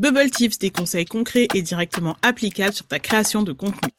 Bubble Tips, des conseils concrets et directement applicables sur ta création de contenu.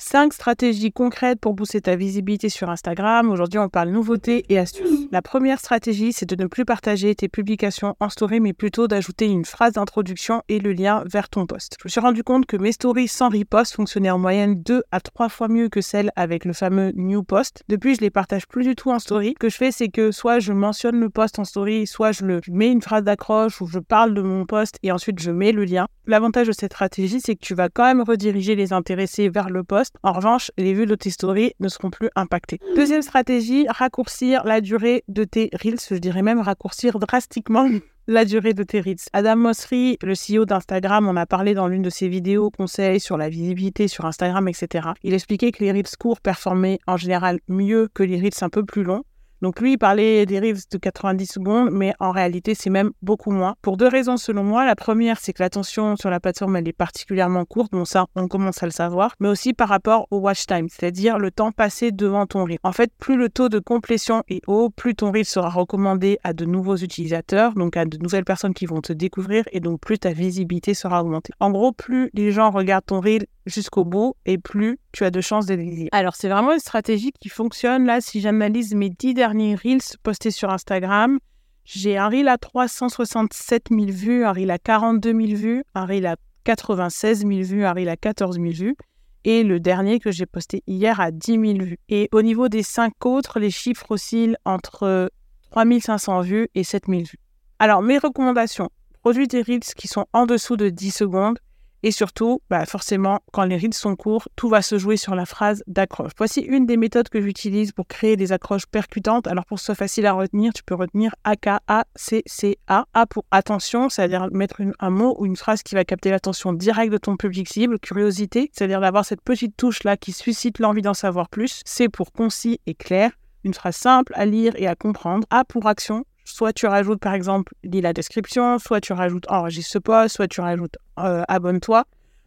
5 stratégies concrètes pour booster ta visibilité sur Instagram. Aujourd'hui, on parle nouveautés et astuces. La première stratégie, c'est de ne plus partager tes publications en story, mais plutôt d'ajouter une phrase d'introduction et le lien vers ton post. Je me suis rendu compte que mes stories sans repost fonctionnaient en moyenne 2 à 3 fois mieux que celles avec le fameux new post. Depuis, je les partage plus du tout en story. Ce que je fais, c'est que soit je mentionne le post en story, soit je le mets une phrase d'accroche ou je parle de mon post et ensuite je mets le lien. L'avantage de cette stratégie, c'est que tu vas quand même rediriger les intéressés vers le post en revanche, les vues de tes stories ne seront plus impactées. Deuxième stratégie, raccourcir la durée de tes reels. Je dirais même raccourcir drastiquement la durée de tes reels. Adam Mosseri, le CEO d'Instagram, en a parlé dans l'une de ses vidéos conseils sur la visibilité sur Instagram, etc. Il expliquait que les reels courts performaient en général mieux que les reels un peu plus longs. Donc lui, il parlait des reels de 90 secondes, mais en réalité, c'est même beaucoup moins. Pour deux raisons selon moi. La première, c'est que l'attention sur la plateforme, elle est particulièrement courte. Bon, ça, on commence à le savoir. Mais aussi par rapport au watch time, c'est-à-dire le temps passé devant ton reel. En fait, plus le taux de complétion est haut, plus ton reel sera recommandé à de nouveaux utilisateurs, donc à de nouvelles personnes qui vont te découvrir, et donc plus ta visibilité sera augmentée. En gros, plus les gens regardent ton reel jusqu'au bout et plus tu as de chances d'être Alors, c'est vraiment une stratégie qui fonctionne. Là, si j'analyse mes 10 derniers Reels postés sur Instagram, j'ai un Reel à 367 000 vues, un Reel à 42 000 vues, un Reel à 96 000 vues, un Reel à 14 000 vues et le dernier que j'ai posté hier à 10 000 vues. Et au niveau des cinq autres, les chiffres oscillent entre 3 500 vues et 7 000 vues. Alors, mes recommandations, produits des Reels qui sont en dessous de 10 secondes, et surtout, bah forcément, quand les reels sont courts, tout va se jouer sur la phrase d'accroche. Voici une des méthodes que j'utilise pour créer des accroches percutantes. Alors pour que ce soit facile à retenir, tu peux retenir A-K-A-C-C-A. A pour attention, c'est-à-dire mettre un mot ou une phrase qui va capter l'attention directe de ton public cible. Curiosité, c'est-à-dire d'avoir cette petite touche-là qui suscite l'envie d'en savoir plus. C pour concis et clair. Une phrase simple à lire et à comprendre. A pour action, Soit tu rajoutes par exemple, lis la description, soit tu rajoutes enregistre ce post, soit tu rajoutes euh, abonne-toi.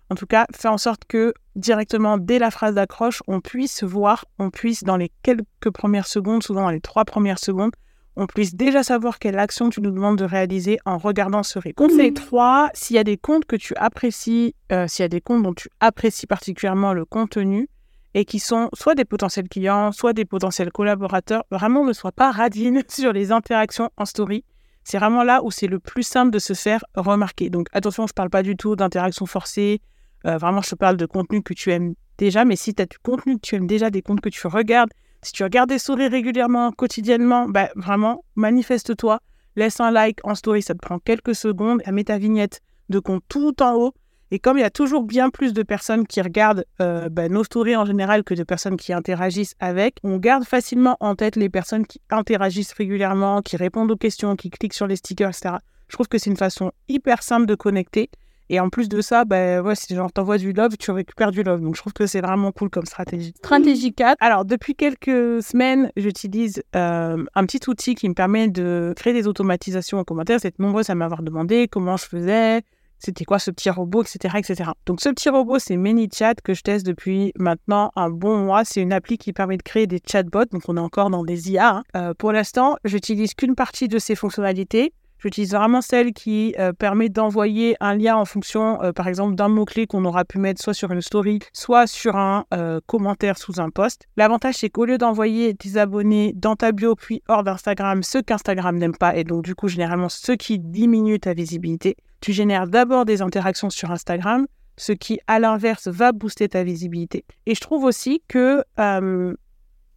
En tout cas, fais en sorte que directement dès la phrase d'accroche, on puisse voir, on puisse dans les quelques premières secondes, souvent dans les trois premières secondes, on puisse déjà savoir quelle action tu nous demandes de réaliser en regardant ce récit. Conseil 3, s'il y a des comptes que tu apprécies, euh, s'il y a des comptes dont tu apprécies particulièrement le contenu, et qui sont soit des potentiels clients, soit des potentiels collaborateurs, vraiment ne sois pas radine sur les interactions en story. C'est vraiment là où c'est le plus simple de se faire remarquer. Donc attention, je ne parle pas du tout d'interaction forcée. Euh, vraiment, je te parle de contenu que tu aimes déjà. Mais si tu as du contenu que tu aimes déjà, des comptes que tu regardes, si tu regardes des stories régulièrement, quotidiennement, bah, vraiment, manifeste-toi. Laisse un like en story, ça te prend quelques secondes. Mets ta vignette de compte tout en haut. Et comme il y a toujours bien plus de personnes qui regardent euh, bah, nos stories en général que de personnes qui interagissent avec, on garde facilement en tête les personnes qui interagissent régulièrement, qui répondent aux questions, qui cliquent sur les stickers, etc. Je trouve que c'est une façon hyper simple de connecter. Et en plus de ça, bah, ouais, si genre t'envoies du love, tu récupères du love. Donc je trouve que c'est vraiment cool comme stratégie. Stratégie 4. Alors depuis quelques semaines, j'utilise euh, un petit outil qui me permet de créer des automatisations en commentaire. C'est nombreux à m'avoir demandé comment je faisais, c'était quoi ce petit robot, etc., etc. Donc ce petit robot, c'est ManyChat que je teste depuis maintenant un bon mois. C'est une appli qui permet de créer des chatbots, donc on est encore dans des IA. Hein. Euh, pour l'instant, j'utilise qu'une partie de ces fonctionnalités. J'utilise vraiment celle qui euh, permet d'envoyer un lien en fonction, euh, par exemple, d'un mot-clé qu'on aura pu mettre soit sur une story, soit sur un commentaire sous un post. L'avantage, c'est qu'au lieu d'envoyer tes abonnés dans ta bio puis hors d'Instagram, ceux qu'Instagram n'aime pas, et donc du coup, généralement, ceux qui diminuent ta visibilité, tu génères d'abord des interactions sur Instagram, ce qui, à l'inverse, va booster ta visibilité. Et je trouve aussi que euh,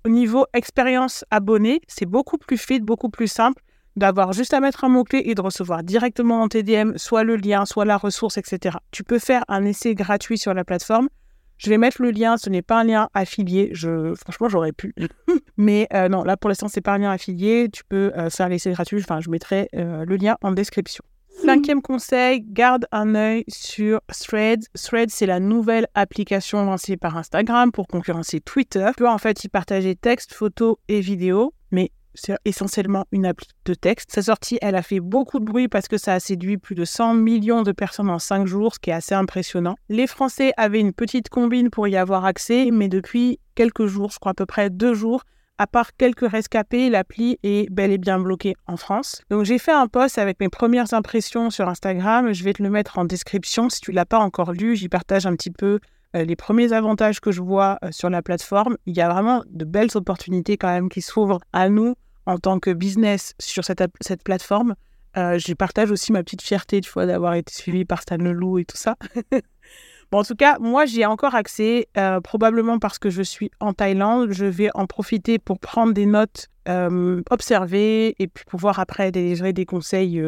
au niveau expérience abonnée, c'est beaucoup plus fluide, beaucoup plus simple d'avoir juste à mettre un mot-clé et de recevoir directement en TDM soit le lien, soit la ressource, etc. Tu peux faire un essai gratuit sur la plateforme. Je vais mettre le lien, ce n'est pas un lien affilié. Je, franchement, j'aurais pu. Mais euh, non, là pour l'instant, c'est pas un lien affilié. Tu peux euh, faire l'essai gratuit. Enfin, je mettrai le lien en description. Cinquième conseil, garde un œil sur Threads. Threads, c'est la nouvelle application lancée par Instagram pour concurrencer Twitter. Tu peux en fait y partager texte, photos et vidéos, mais c'est essentiellement une appli de texte. Sa sortie, elle a fait beaucoup de bruit parce que ça a séduit plus de 100 millions de personnes en 5 jours, ce qui est assez impressionnant. Les Français avaient une petite combine pour y avoir accès, mais depuis quelques jours, je crois à peu près deux jours, à part quelques rescapés, l'appli est bel et bien bloquée en France. Donc j'ai fait un post avec mes premières impressions sur Instagram. Je vais te le mettre en description. Si tu l'as pas encore lu, j'y partage un petit peu euh, les premiers avantages que je vois euh, sur la plateforme. Il y a vraiment de belles opportunités quand même qui s'ouvrent à nous en tant que business sur cette, cette plateforme. Euh, je partage aussi ma petite fierté, vois, d'avoir été suivi par Stan Leloup et tout ça. Bon, en tout cas, moi, j'y ai encore accès, euh, probablement parce que je suis en Thaïlande. Je vais en profiter pour prendre des notes, euh, observer et puis pouvoir après délivrer des conseils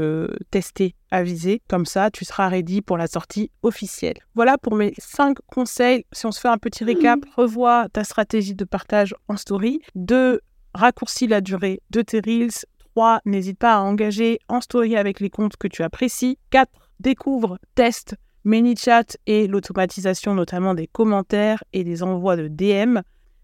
testés, avisés. Comme ça, tu seras ready pour la sortie officielle. Voilà pour mes cinq conseils. Si on se fait un petit récap, revois ta stratégie de partage en story. Deux, raccourcis la durée de tes reels. Trois, n'hésite pas à engager en story avec les comptes que tu apprécies. Quatre, découvre, teste ManyChat et l'automatisation notamment des commentaires et des envois de DM.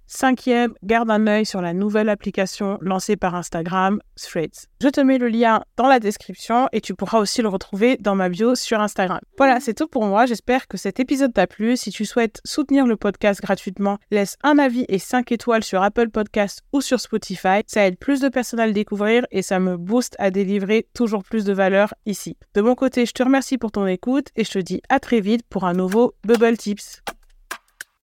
Cinquième, garde un œil sur la nouvelle application lancée par Instagram, Threads. Je te mets le lien dans la description et tu pourras aussi le retrouver dans ma bio sur Instagram. Voilà, c'est tout pour moi. J'espère que cet épisode t'a plu. Si tu souhaites soutenir le podcast gratuitement, laisse un avis et 5 étoiles sur Apple Podcasts ou sur Spotify. Ça aide plus de personnes à le découvrir et ça me booste à délivrer toujours plus de valeur ici. De mon côté, je te remercie pour ton écoute et je te dis à très vite pour un nouveau Bubble Tips.